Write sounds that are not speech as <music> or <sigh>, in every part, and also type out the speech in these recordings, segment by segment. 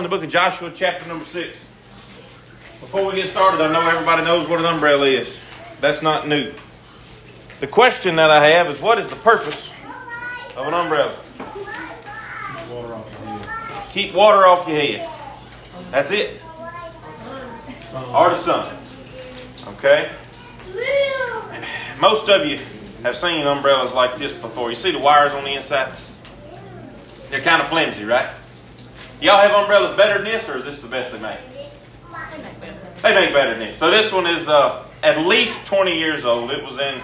in the book of Joshua, chapter number 6. Before we get started, I know everybody knows what an umbrella is. That's not new. The question that I have is what is the purpose of an umbrella? Keep water off your head. That's it. Or the sun. Okay? Most of you have seen umbrellas like this before. You see the wires on the inside? They're kind of flimsy, right? Y'all have umbrellas better than this, or is this the best they make? They make better than this. So this one is uh, at least 20 years old. It was in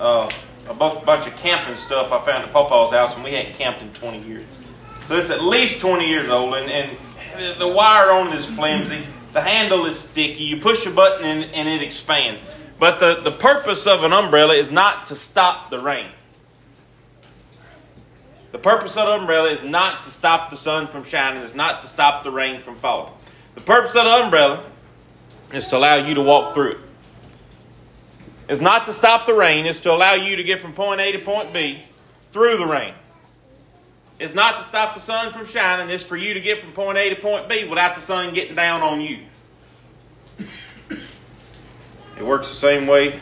uh, a bunch of camping stuff I found at Papa's house, and we hadn't camped in 20 years. So it's at least 20 years old, and, and the wire on it is flimsy. The handle is sticky. You push a button and, and it expands. But the, the purpose of an umbrella is not to stop the rain. The purpose of the umbrella is not to stop the sun from shining, it's not to stop the rain from falling. The purpose of the umbrella is to allow you to walk through it. It's not to stop the rain, it's to allow you to get from point A to point B through the rain. It's not to stop the sun from shining, it's for you to get from point A to point B without the sun getting down on you. It works the same way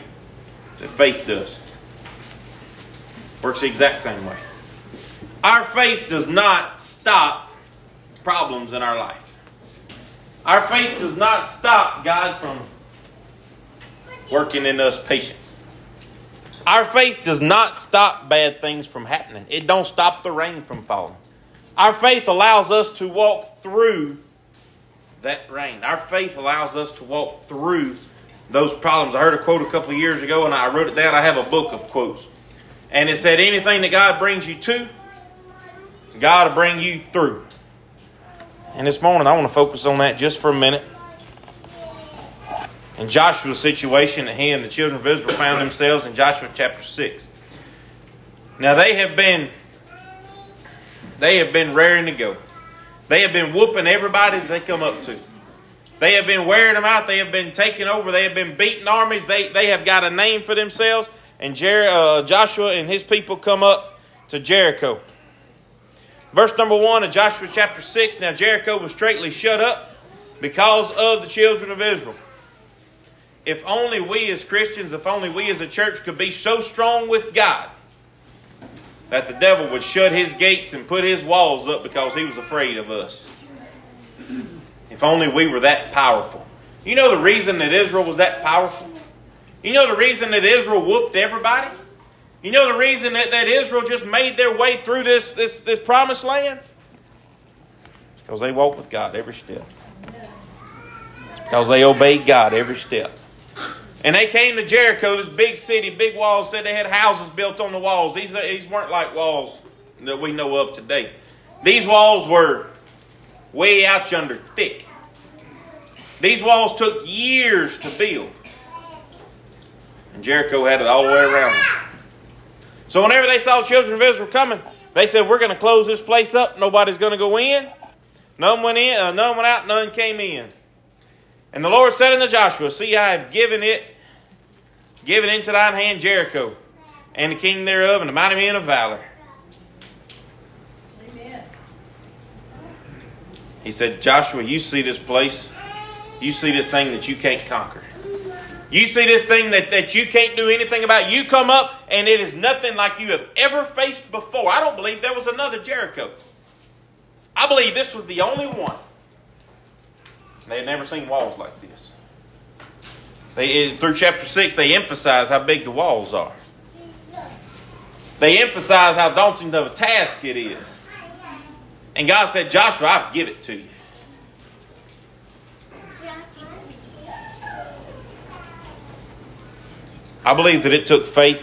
that faith does. Works the exact same way. Our faith does not stop problems in our life. Our faith does not stop God from working in us patience. Our faith does not stop bad things from happening. It don't stop the rain from falling. Our faith allows us to walk through that rain. Our faith allows us to walk through those problems. I heard a quote a couple of years ago and I wrote it down. I have a book of quotes. And it said, anything that God brings you to, God will bring you through. And this morning, I want to focus on that just for a minute. In Joshua's situation, and he and the children of Israel found themselves in Joshua chapter 6. Now, they have been they have been raring to go. They have been whooping everybody that they come up to. They have been wearing them out. They have been taking over. They have been beating armies. They, they have got a name for themselves. And Jer- uh, Joshua and his people come up to Jericho. Verse number 1 of Joshua chapter 6 Now Jericho was straightly shut up because of the children of Israel. If only we as Christians, if only we as a church could be so strong with God that the devil would shut his gates and put his walls up because he was afraid of us. If only we were that powerful. You know the reason that Israel was that powerful? You know the reason that Israel whooped everybody? You know the reason that, that Israel just made their way through this, this, this promised land? It's because they walked with God every step. It's because they obeyed God every step. And they came to Jericho, this big city, big walls, said they had houses built on the walls. These, these weren't like walls that we know of today. These walls were way out yonder, thick. These walls took years to build. And Jericho had it all the way around. So whenever they saw the children of Israel coming, they said, We're going to close this place up. Nobody's going to go in. None went in, uh, none went out, none came in. And the Lord said unto Joshua, See, I have given it, given into thine hand Jericho, and the king thereof, and the mighty men of valor. He said, Joshua, you see this place. You see this thing that you can't conquer. You see this thing that, that you can't do anything about. You come up and it is nothing like you have ever faced before. I don't believe there was another Jericho. I believe this was the only one. They had never seen walls like this. They, through chapter 6, they emphasize how big the walls are. They emphasize how daunting of a task it is. And God said, Joshua, I'll give it to you. I believe that it took faith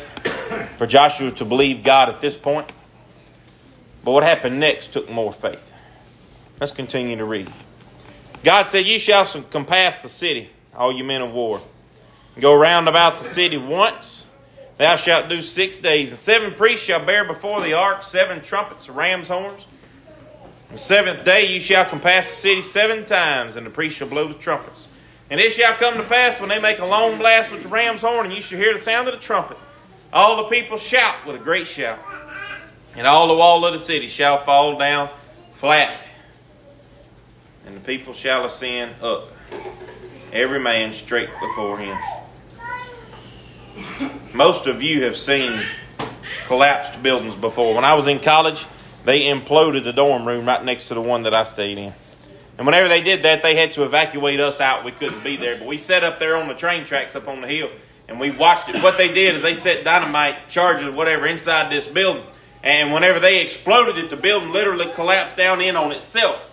for Joshua to believe God at this point. But what happened next took more faith. Let's continue to read. God said, You shall compass the city, all you men of war. Go round about the city once. Thou shalt do six days. And seven priests shall bear before the ark seven trumpets, of ram's horns. The seventh day you shall compass the city seven times, and the priests shall blow the trumpets. And it shall come to pass when they make a long blast with the ram's horn, and you shall hear the sound of the trumpet. All the people shout with a great shout. And all the wall of the city shall fall down flat. and the people shall ascend up, every man straight before him. Most of you have seen collapsed buildings before. When I was in college, they imploded the dorm room right next to the one that I stayed in. And whenever they did that, they had to evacuate us out. We couldn't be there. But we sat up there on the train tracks up on the hill and we watched it. What they did is they set dynamite charges, whatever, inside this building. And whenever they exploded it, the building literally collapsed down in on itself.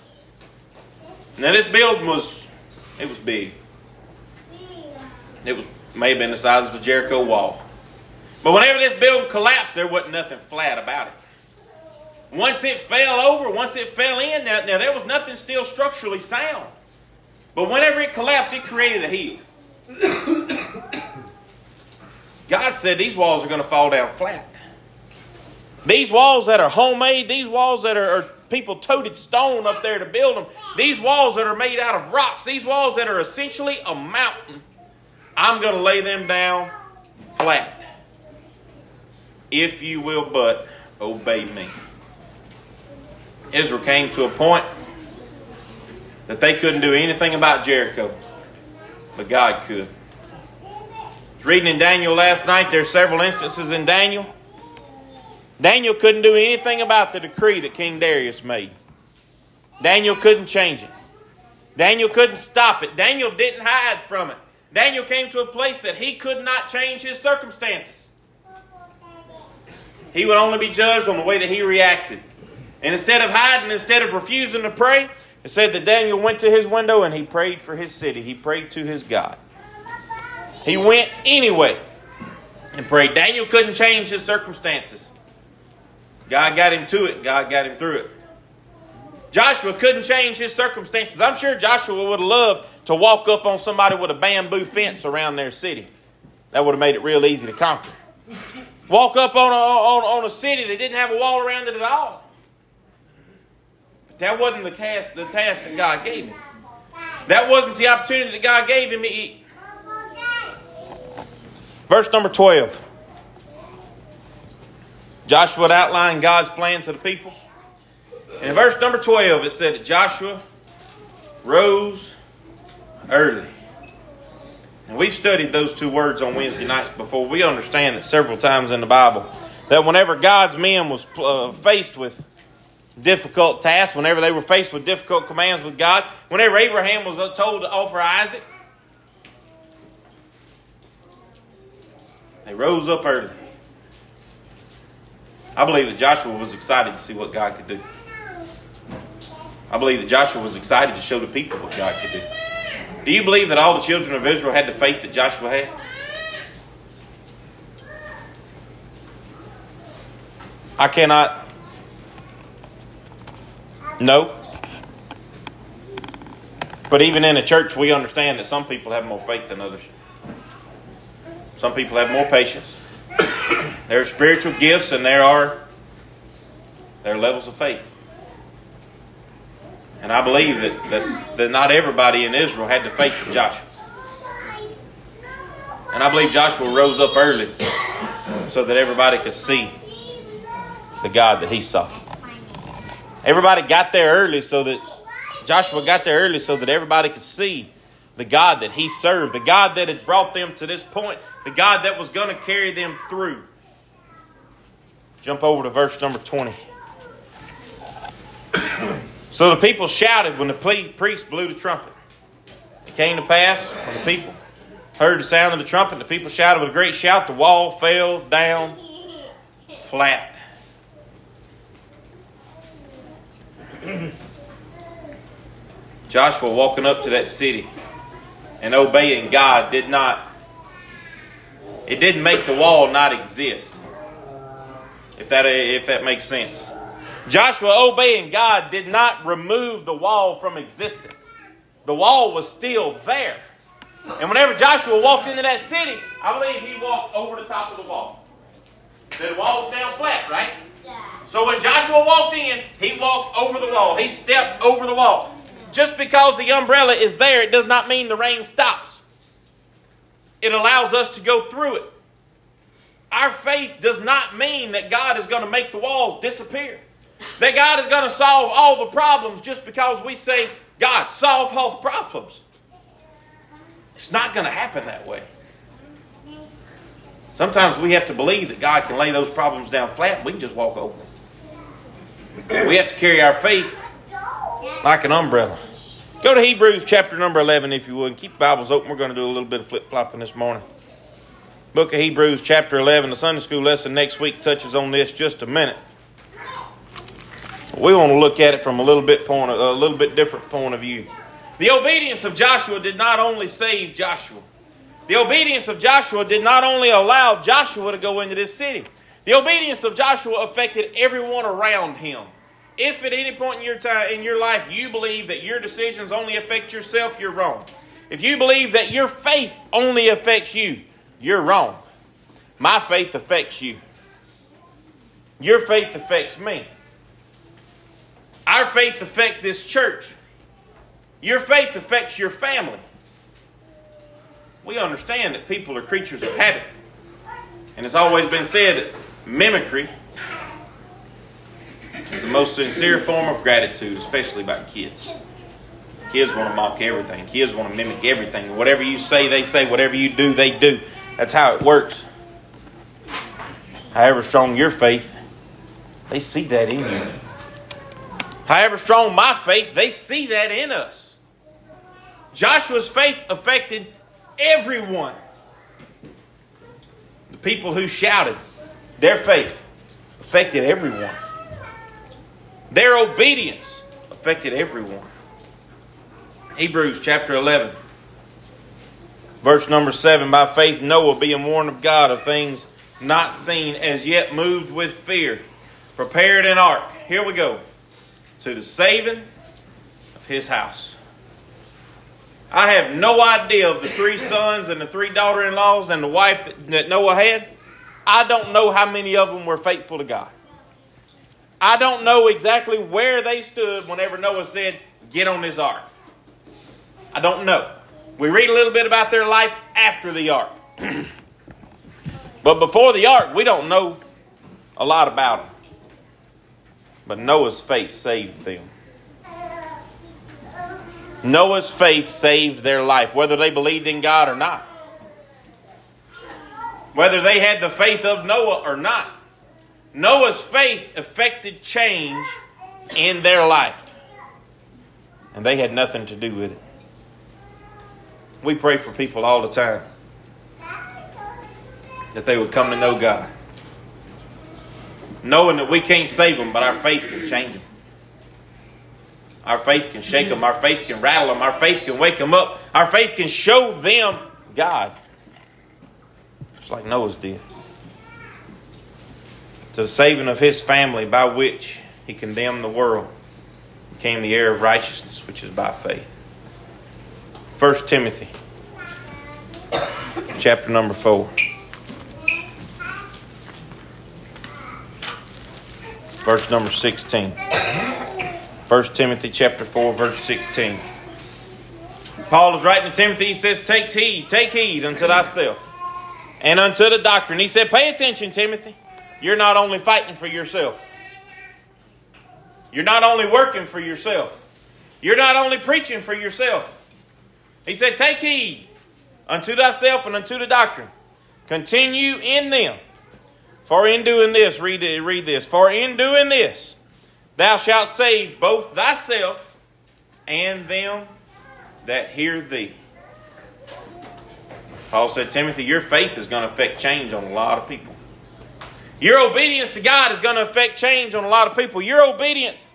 Now this building was, it was big. It was may have been the size of a Jericho wall. But whenever this building collapsed, there wasn't nothing flat about it. Once it fell over, once it fell in, now, now there was nothing still structurally sound. But whenever it collapsed, it created a hill. <coughs> God said these walls are going to fall down flat. These walls that are homemade, these walls that are, are people toted stone up there to build them, these walls that are made out of rocks, these walls that are essentially a mountain, I'm going to lay them down flat. If you will but obey me. Israel came to a point that they couldn't do anything about Jericho, but God could. Reading in Daniel last night, there are several instances in Daniel. Daniel couldn't do anything about the decree that King Darius made. Daniel couldn't change it. Daniel couldn't stop it. Daniel didn't hide from it. Daniel came to a place that he could not change his circumstances. He would only be judged on the way that he reacted. And instead of hiding, instead of refusing to pray, it said that Daniel went to his window and he prayed for his city. He prayed to his God. He went anyway and prayed. Daniel couldn't change his circumstances. God got him to it, God got him through it. Joshua couldn't change his circumstances. I'm sure Joshua would have loved to walk up on somebody with a bamboo fence around their city. That would have made it real easy to conquer. Walk up on a, on, on a city that didn't have a wall around it at all. That wasn't the task, the task that God gave him. That wasn't the opportunity that God gave him. He, verse number 12. Joshua would outline God's plan to the people. In verse number 12, it said that Joshua rose early. And we've studied those two words on Wednesday nights before. We understand that several times in the Bible that whenever God's men was uh, faced with difficult tasks, whenever they were faced with difficult commands with God, whenever Abraham was told to offer Isaac, they rose up early. I believe that Joshua was excited to see what God could do. I believe that Joshua was excited to show the people what God could do. Do you believe that all the children of Israel had the faith that Joshua had? I cannot. No. But even in a church, we understand that some people have more faith than others. Some people have more patience. <coughs> There are spiritual gifts and there are there are levels of faith. And I believe that, that's, that not everybody in Israel had the faith of Joshua. And I believe Joshua rose up early so that everybody could see the God that he saw. Everybody got there early so that Joshua got there early so that everybody could see the God that he served, the God that had brought them to this point, the God that was going to carry them through. Jump over to verse number 20. <clears throat> So the people shouted when the priest blew the trumpet. It came to pass when the people heard the sound of the trumpet, the people shouted with a great shout, the wall fell down flat. <clears throat> Joshua walking up to that city and obeying God did not, it didn't make the wall not exist. If that, if that makes sense. Joshua obeying God did not remove the wall from existence. The wall was still there. And whenever Joshua walked into that city, I believe he walked over the top of the wall. The wall was down flat, right? So when Joshua walked in, he walked over the wall. He stepped over the wall. Just because the umbrella is there, it does not mean the rain stops. It allows us to go through it. Our faith does not mean that God is going to make the walls disappear. That God is going to solve all the problems just because we say, God, solve all the problems. It's not going to happen that way. Sometimes we have to believe that God can lay those problems down flat and we can just walk over them. We have to carry our faith like an umbrella. Go to Hebrews chapter number 11 if you would. Keep Bibles open. We're going to do a little bit of flip flopping this morning. Book of Hebrews chapter 11. The Sunday school lesson next week touches on this just a minute. We want to look at it from a little bit point, of, a little bit different point of view. The obedience of Joshua did not only save Joshua. The obedience of Joshua did not only allow Joshua to go into this city. The obedience of Joshua affected everyone around him. If at any point in your time in your life you believe that your decisions only affect yourself, you're wrong. If you believe that your faith only affects you, you're wrong. My faith affects you. Your faith affects me. Our faith affects this church. Your faith affects your family. We understand that people are creatures of habit. And it's always been said that mimicry is the most sincere form of gratitude, especially about kids. Kids want to mock everything. Kids want to mimic everything. Whatever you say, they say. Whatever you do, they do. That's how it works. However strong your faith, they see that in you. However strong my faith, they see that in us. Joshua's faith affected everyone. The people who shouted, their faith affected everyone. Their obedience affected everyone. Hebrews chapter 11, verse number 7 By faith, Noah, being warned of God of things not seen, as yet moved with fear, prepared an ark. Here we go. To the saving of his house. I have no idea of the three sons and the three daughter in laws and the wife that, that Noah had. I don't know how many of them were faithful to God. I don't know exactly where they stood whenever Noah said, Get on this ark. I don't know. We read a little bit about their life after the ark. <clears throat> but before the ark, we don't know a lot about them. But Noah's faith saved them. Noah's faith saved their life, whether they believed in God or not. Whether they had the faith of Noah or not. Noah's faith affected change in their life. And they had nothing to do with it. We pray for people all the time that they would come to know God. Knowing that we can't save them, but our faith can change them. Our faith can shake them. Our faith can rattle them. Our faith can wake them up. Our faith can show them God. Just like Noah's did. To the saving of his family, by which he condemned the world, became the heir of righteousness, which is by faith. 1 Timothy, chapter number 4. Verse number 16. 1 Timothy chapter 4, verse 16. Paul is writing to Timothy, he says, Take heed, take heed unto thyself and unto the doctrine. He said, Pay attention, Timothy. You're not only fighting for yourself. You're not only working for yourself. You're not only preaching for yourself. He said, Take heed unto thyself and unto the doctrine. Continue in them. For in doing this, read, read this. For in doing this, Thou shalt save both thyself and them that hear thee. Paul said, Timothy, your faith is going to affect change on a lot of people. Your obedience to God is going to affect change on a lot of people. Your obedience,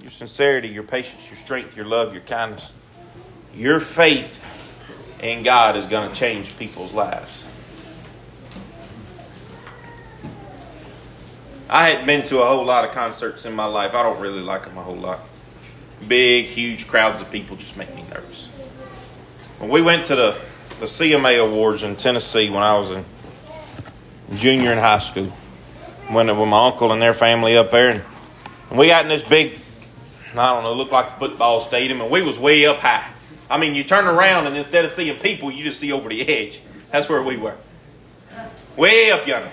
your sincerity, your patience, your strength, your love, your kindness, your faith in God is going to change people's lives. I hadn't been to a whole lot of concerts in my life. I don't really like them a whole lot. Big, huge crowds of people just make me nervous. When we went to the, the CMA Awards in Tennessee when I was in junior in high school, went with my uncle and their family up there, and, and we got in this big, I don't know, looked like a football stadium, and we was way up high. I mean, you turn around and instead of seeing people, you just see over the edge. That's where we were. Way up yonder.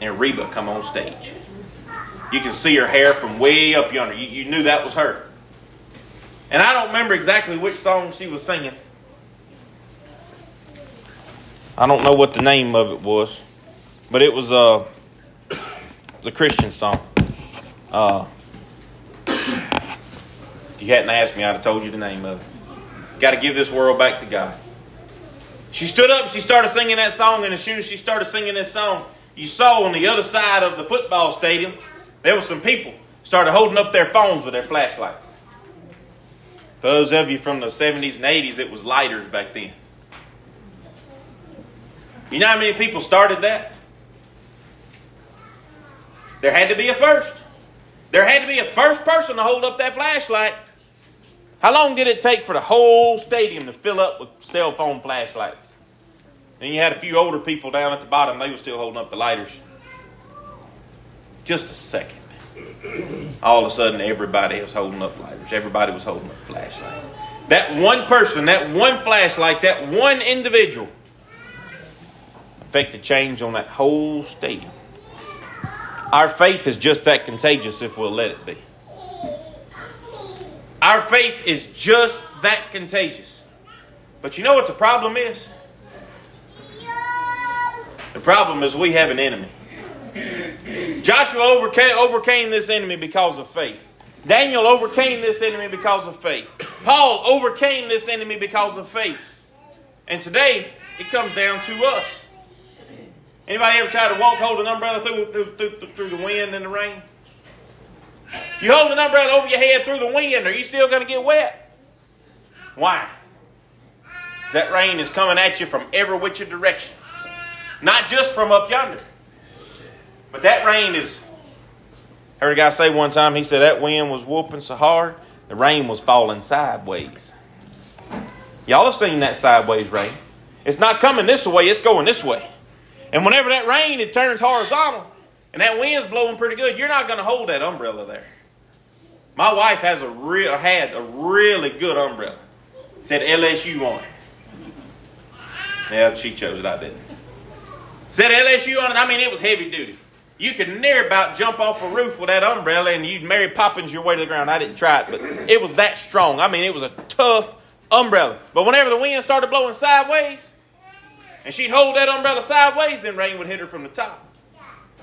and Reba come on stage. You can see her hair from way up yonder. You, you knew that was her. And I don't remember exactly which song she was singing. I don't know what the name of it was, but it was uh, <coughs> the Christian song. Uh, if you hadn't asked me, I'd have told you the name of it. Got to give this world back to God. She stood up and she started singing that song, and as soon as she started singing this song, you saw on the other side of the football stadium, there were some people started holding up their phones with their flashlights. For those of you from the 70s and 80s, it was lighters back then. You know how many people started that? There had to be a first. There had to be a first person to hold up that flashlight. How long did it take for the whole stadium to fill up with cell phone flashlights? And you had a few older people down at the bottom, they were still holding up the lighters. Just a second. All of a sudden, everybody was holding up lighters. Everybody was holding up flashlights. That one person, that one flashlight, that one individual affected change on that whole stadium. Our faith is just that contagious if we'll let it be. Our faith is just that contagious. But you know what the problem is? The problem is we have an enemy. Joshua overcame, overcame this enemy because of faith. Daniel overcame this enemy because of faith. Paul overcame this enemy because of faith. And today, it comes down to us. Anybody ever try to walk, hold an umbrella through, through, through, through the wind and the rain? You hold an umbrella over your head through the wind, are you still going to get wet? Why? That rain is coming at you from every which direction. Not just from up yonder. But that rain is. Heard a guy say one time, he said that wind was whooping so hard, the rain was falling sideways. Y'all have seen that sideways rain. It's not coming this way, it's going this way. And whenever that rain, it turns horizontal, and that wind's blowing pretty good, you're not going to hold that umbrella there. My wife has a real had a really good umbrella. It said LSU on it. Yeah, she chose it. I didn't. It said LSU on it. I mean, it was heavy duty. You could near about jump off a roof with that umbrella and you'd Mary Poppins your way to the ground. I didn't try it, but <clears throat> it was that strong. I mean, it was a tough umbrella. But whenever the wind started blowing sideways, and she'd hold that umbrella sideways, then rain would hit her from the top.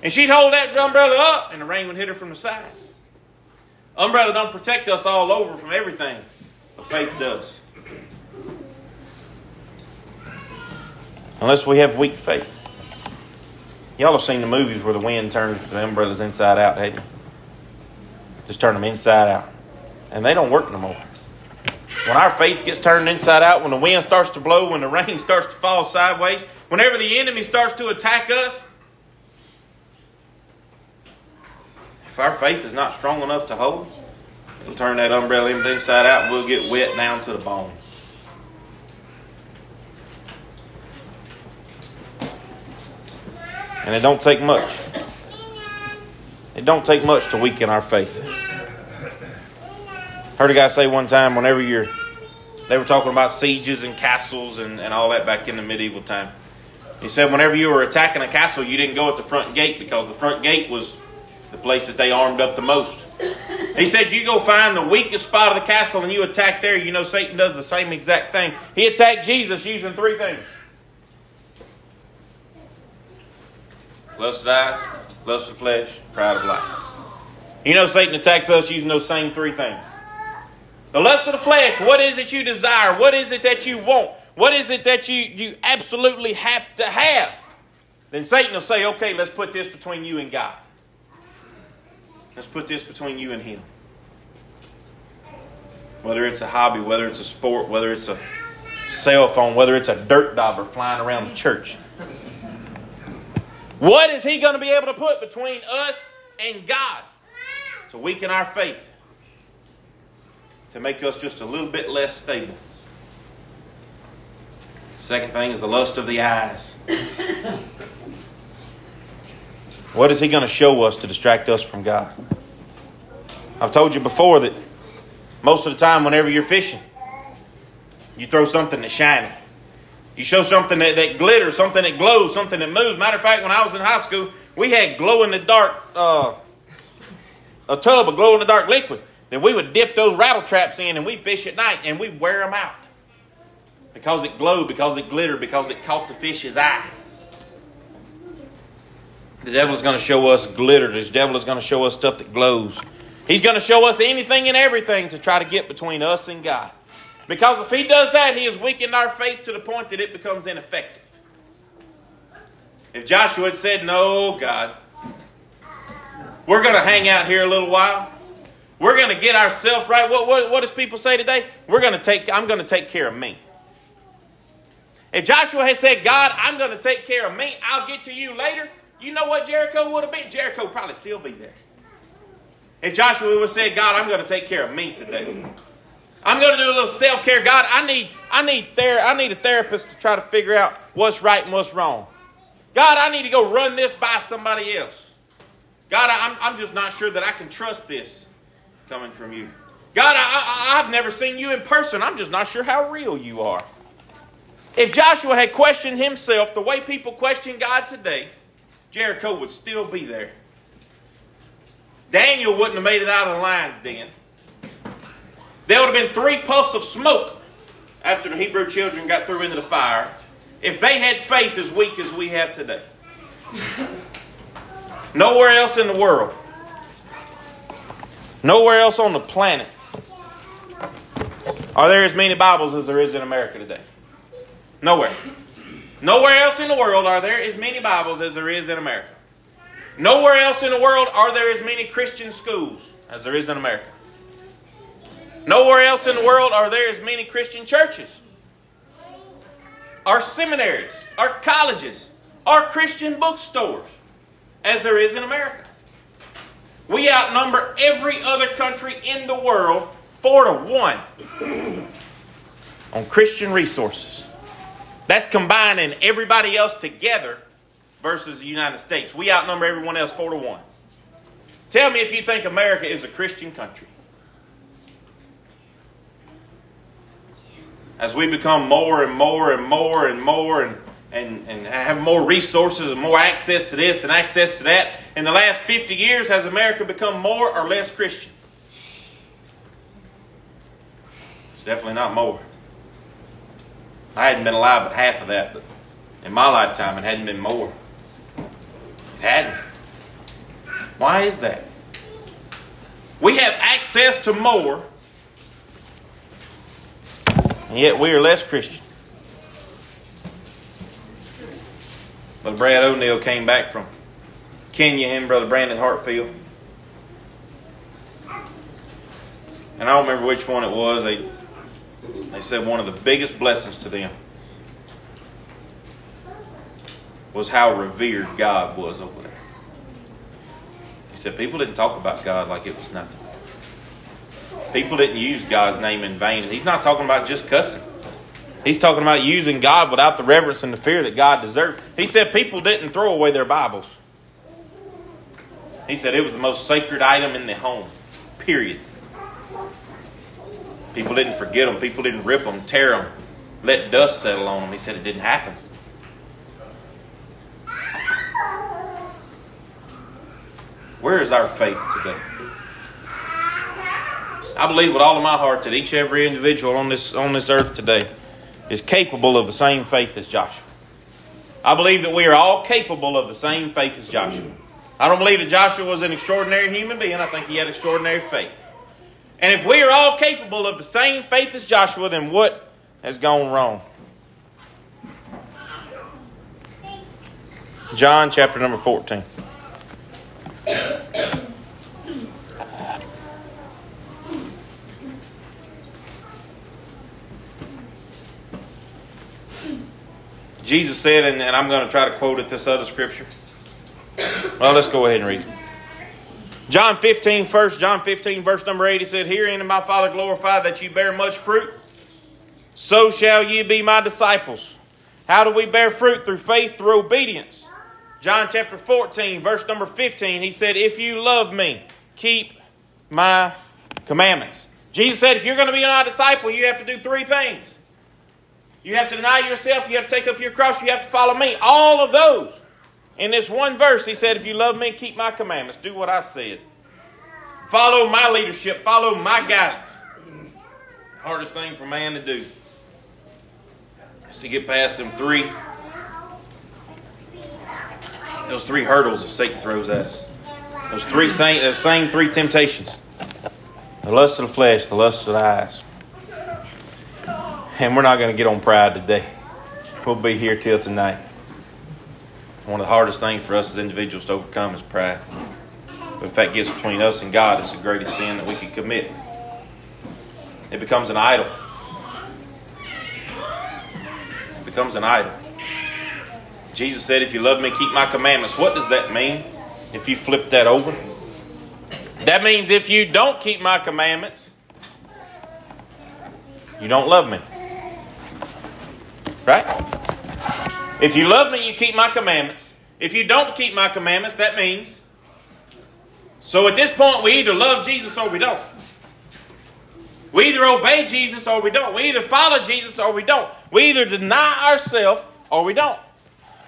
And she'd hold that umbrella up, and the rain would hit her from the side. Umbrella don't protect us all over from everything, but faith does. Unless we have weak faith. Y'all have seen the movies where the wind turns the umbrellas inside out, haven't you? Just turn them inside out. And they don't work no more. When our faith gets turned inside out, when the wind starts to blow, when the rain <laughs> starts to fall sideways, whenever the enemy starts to attack us, if our faith is not strong enough to hold, it'll turn that umbrella inside out and we'll get wet down to the bone. And it don't take much. It don't take much to weaken our faith. Heard a guy say one time, whenever you're, they were talking about sieges and castles and, and all that back in the medieval time. He said, whenever you were attacking a castle, you didn't go at the front gate because the front gate was the place that they armed up the most. He said, You go find the weakest spot of the castle and you attack there. You know, Satan does the same exact thing. He attacked Jesus using three things lust of eyes, lust of flesh, pride of life. You know, Satan attacks us using those same three things. The lust of the flesh, what is it you desire? What is it that you want? What is it that you, you absolutely have to have? Then Satan will say, okay, let's put this between you and God. Let's put this between you and Him. Whether it's a hobby, whether it's a sport, whether it's a cell phone, whether it's a dirt dauber flying around the church. What is He going to be able to put between us and God to weaken our faith? To make us just a little bit less stable. Second thing is the lust of the eyes. <coughs> What is he going to show us to distract us from God? I've told you before that most of the time, whenever you're fishing, you throw something that's shiny. You show something that, that glitters, something that glows, something that moves. Matter of fact, when I was in high school, we had glow in the dark uh, a tub of glow in the dark liquid that we would dip those rattle traps in and we'd fish at night and we'd wear them out. Because it glowed, because it glittered, because it caught the fish's eye. The devil is going to show us glitter. The devil is going to show us stuff that glows. He's going to show us anything and everything to try to get between us and God. Because if he does that, he has weakened our faith to the point that it becomes ineffective. If Joshua had said, No, God, we're going to hang out here a little while. We're going to get ourselves right. What, what, what does people say today? We're going to take, I'm going to take care of me. If Joshua had said, God, I'm going to take care of me, I'll get to you later, you know what Jericho would have been? Jericho would probably still be there. If Joshua would have said, God, I'm going to take care of me today. I'm going to do a little self-care. God, I need, I need ther- I need a therapist to try to figure out what's right and what's wrong. God, I need to go run this by somebody else. God, I'm, I'm just not sure that I can trust this coming from you. God, I, I, I've never seen you in person. I'm just not sure how real you are. If Joshua had questioned himself the way people question God today, Jericho would still be there. Daniel wouldn't have made it out of the lion's den. There would have been three puffs of smoke after the Hebrew children got through into the fire if they had faith as weak as we have today. Nowhere else in the world, nowhere else on the planet are there as many Bibles as there is in America today. Nowhere. Nowhere else in the world are there as many Bibles as there is in America. Nowhere else in the world are there as many Christian schools as there is in America. Nowhere else in the world are there as many Christian churches, our seminaries, our colleges, our Christian bookstores as there is in America. We outnumber every other country in the world four to one on Christian resources. That's combining everybody else together versus the United States. We outnumber everyone else four to one. Tell me if you think America is a Christian country. As we become more and more and more and more and, and, and have more resources and more access to this and access to that, in the last 50 years, has America become more or less Christian? It's definitely not more. I hadn't been alive but half of that, but in my lifetime it hadn't been more. It hadn't. Why is that? We have access to more, and yet we are less Christian. Brother Brad O'Neill came back from Kenya and Brother Brandon Hartfield. And I don't remember which one it was. They they said one of the biggest blessings to them was how revered God was over there. He said people didn't talk about God like it was nothing. People didn't use God's name in vain. He's not talking about just cussing. He's talking about using God without the reverence and the fear that God deserved. He said people didn't throw away their Bibles. He said it was the most sacred item in the home. Period. People didn't forget them. People didn't rip them, tear them, let dust settle on them. He said it didn't happen. Where is our faith today? I believe with all of my heart that each every individual on this on this earth today is capable of the same faith as Joshua. I believe that we are all capable of the same faith as Joshua. I don't believe that Joshua was an extraordinary human being. I think he had extraordinary faith. And if we are all capable of the same faith as Joshua, then what has gone wrong? John chapter number 14. Jesus said, and, and I'm going to try to quote it this other scripture. Well, let's go ahead and read it. John 15, first, John 15, verse number 8, he said, Herein my Father glorified that you bear much fruit, so shall ye be my disciples. How do we bear fruit? Through faith, through obedience. John chapter 14, verse number 15, he said, If you love me, keep my commandments. Jesus said, If you're going to be my disciple, you have to do three things. You have to deny yourself, you have to take up your cross, you have to follow me. All of those. In this one verse, he said, If you love me, keep my commandments. Do what I said. Follow my leadership. Follow my guidance. Hardest thing for man to do is to get past them three those three hurdles that Satan throws at us. Those three same, those uh, same three temptations. The lust of the flesh, the lust of the eyes. And we're not going to get on pride today. We'll be here till tonight. One of the hardest things for us as individuals to overcome is pride. But if that gets between us and God, it's the greatest sin that we can commit. It becomes an idol. It becomes an idol. Jesus said, If you love me, keep my commandments. What does that mean if you flip that over? That means if you don't keep my commandments, you don't love me. Right? If you love me, you keep my commandments. If you don't keep my commandments, that means. So at this point, we either love Jesus or we don't. We either obey Jesus or we don't. We either follow Jesus or we don't. We either deny ourselves or we don't.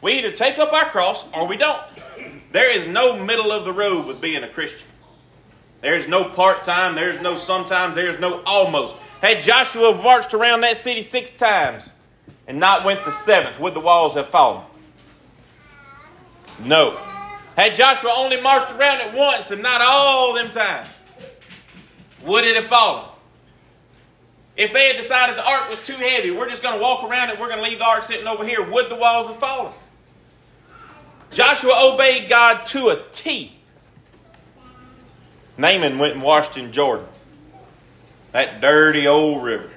We either take up our cross or we don't. There is no middle of the road with being a Christian. There's no part time, there's no sometimes, there's no almost. Had Joshua marched around that city six times and not went the seventh, would the walls have fallen? No. Had Joshua only marched around it once and not all them times, would it have fallen? If they had decided the ark was too heavy, we're just going to walk around it, we're going to leave the ark sitting over here, would the walls have fallen? Joshua obeyed God to a T. Naaman went and washed in Jordan. That dirty old river.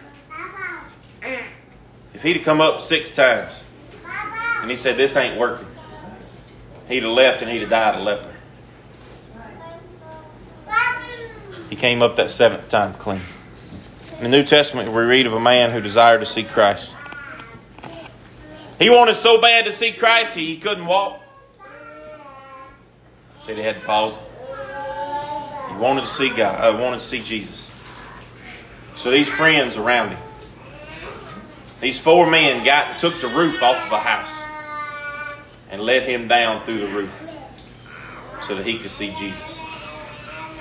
If he'd have come up six times and he said, This ain't working, he'd have left and he'd have died a leper. He came up that seventh time clean. In the New Testament, we read of a man who desired to see Christ. He wanted so bad to see Christ, he couldn't walk. Said he had to pause. He wanted to see God. I uh, wanted to see Jesus. So these friends around him, these four men got and took the roof off of a house and let him down through the roof so that he could see Jesus.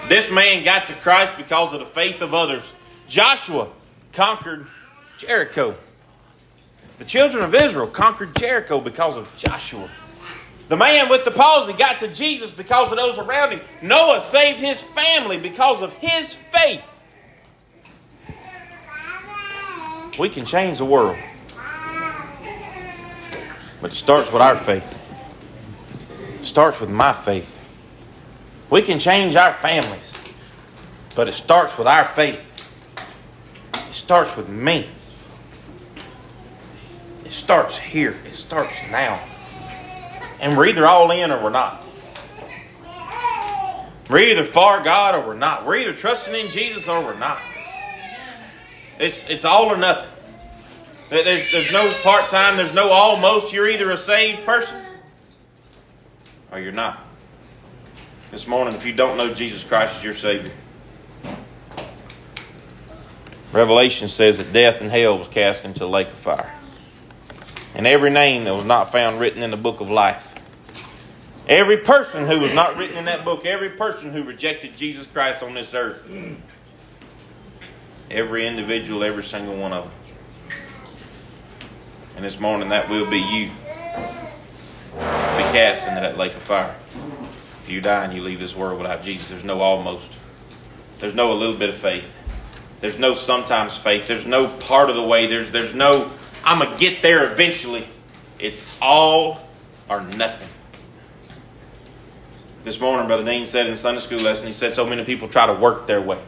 This man got to Christ because of the faith of others. Joshua conquered Jericho. The children of Israel conquered Jericho because of Joshua. The man with the palsy got to Jesus because of those around him. Noah saved his family because of his faith. We can change the world. But it starts with our faith. It starts with my faith. We can change our families. But it starts with our faith. It starts with me. It starts here. It starts now. And we're either all in or we're not. We're either for God or we're not. We're either trusting in Jesus or we're not. It's, it's all or nothing. There's, there's no part time, there's no almost. You're either a saved person or you're not. This morning, if you don't know Jesus Christ as your Savior, Revelation says that death and hell was cast into the lake of fire. And every name that was not found written in the book of life Every person who was not written in that book, every person who rejected Jesus Christ on this earth, every individual, every single one of them. And this morning, that will be you. Be cast into that lake of fire. If you die and you leave this world without Jesus, there's no almost. There's no a little bit of faith. There's no sometimes faith. There's no part of the way. There's, there's no, I'm going to get there eventually. It's all or nothing. This morning, Brother Dean said in Sunday school lesson, he said so many people try to work their way.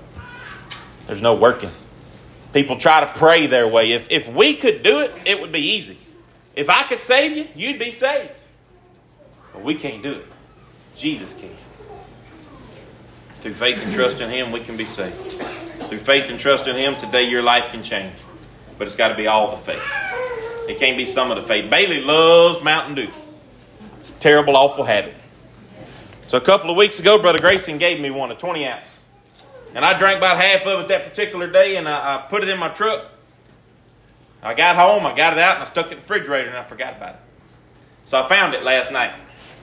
There's no working. People try to pray their way. If, if we could do it, it would be easy. If I could save you, you'd be saved. But we can't do it. Jesus can. Through faith and trust in Him, we can be saved. Through faith and trust in Him, today your life can change. But it's got to be all the faith. It can't be some of the faith. Bailey loves Mountain Dew. It's a terrible, awful habit. So a couple of weeks ago, Brother Grayson gave me one, a 20 ounce. And I drank about half of it that particular day, and I, I put it in my truck. I got home, I got it out, and I stuck it in the refrigerator, and I forgot about it. So I found it last night.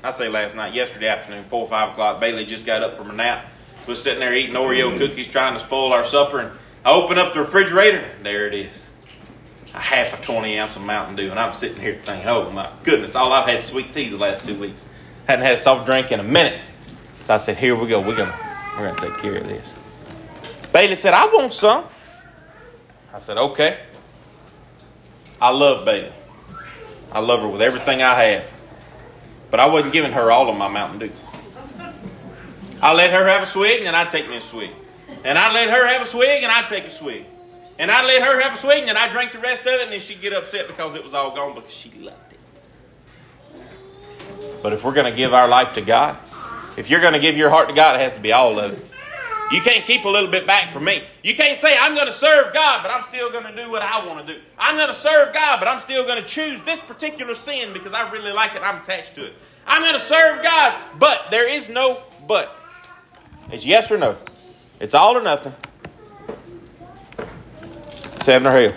I say last night, yesterday afternoon, 4 or 5 o'clock. Bailey just got up from a nap. We're sitting there eating Oreo cookies, trying to spoil our supper, and I open up the refrigerator, there it is. A half a 20 ounce of Mountain Dew, and I'm sitting here thinking, oh my goodness, all I've had sweet tea the last two weeks. Hadn't had a soft drink in a minute. So I said, here we go, we're gonna, we're gonna take care of this. Bailey said, I want some. I said, okay. I love Bailey. I love her with everything I have. But I wasn't giving her all of my Mountain Dew. I let her have a swig, and then I'd take me a swig. And I let her have a swig, and I'd take a swig. And I let her have a swig, and then I drank the rest of it, and then she'd get upset because it was all gone because she loved it. But if we're going to give our life to God, if you're going to give your heart to God, it has to be all of it. You can't keep a little bit back from me. You can't say, I'm going to serve God, but I'm still going to do what I want to do. I'm going to serve God, but I'm still going to choose this particular sin because I really like it. I'm attached to it. I'm going to serve God, but there is no but. It's yes or no. It's all or nothing. It's heaven or hell.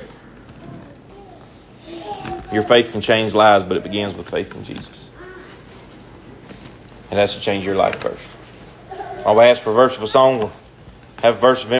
Your faith can change lives, but it begins with faith in Jesus. It has to change your life first. I'll ask for a verse of a song. Have verse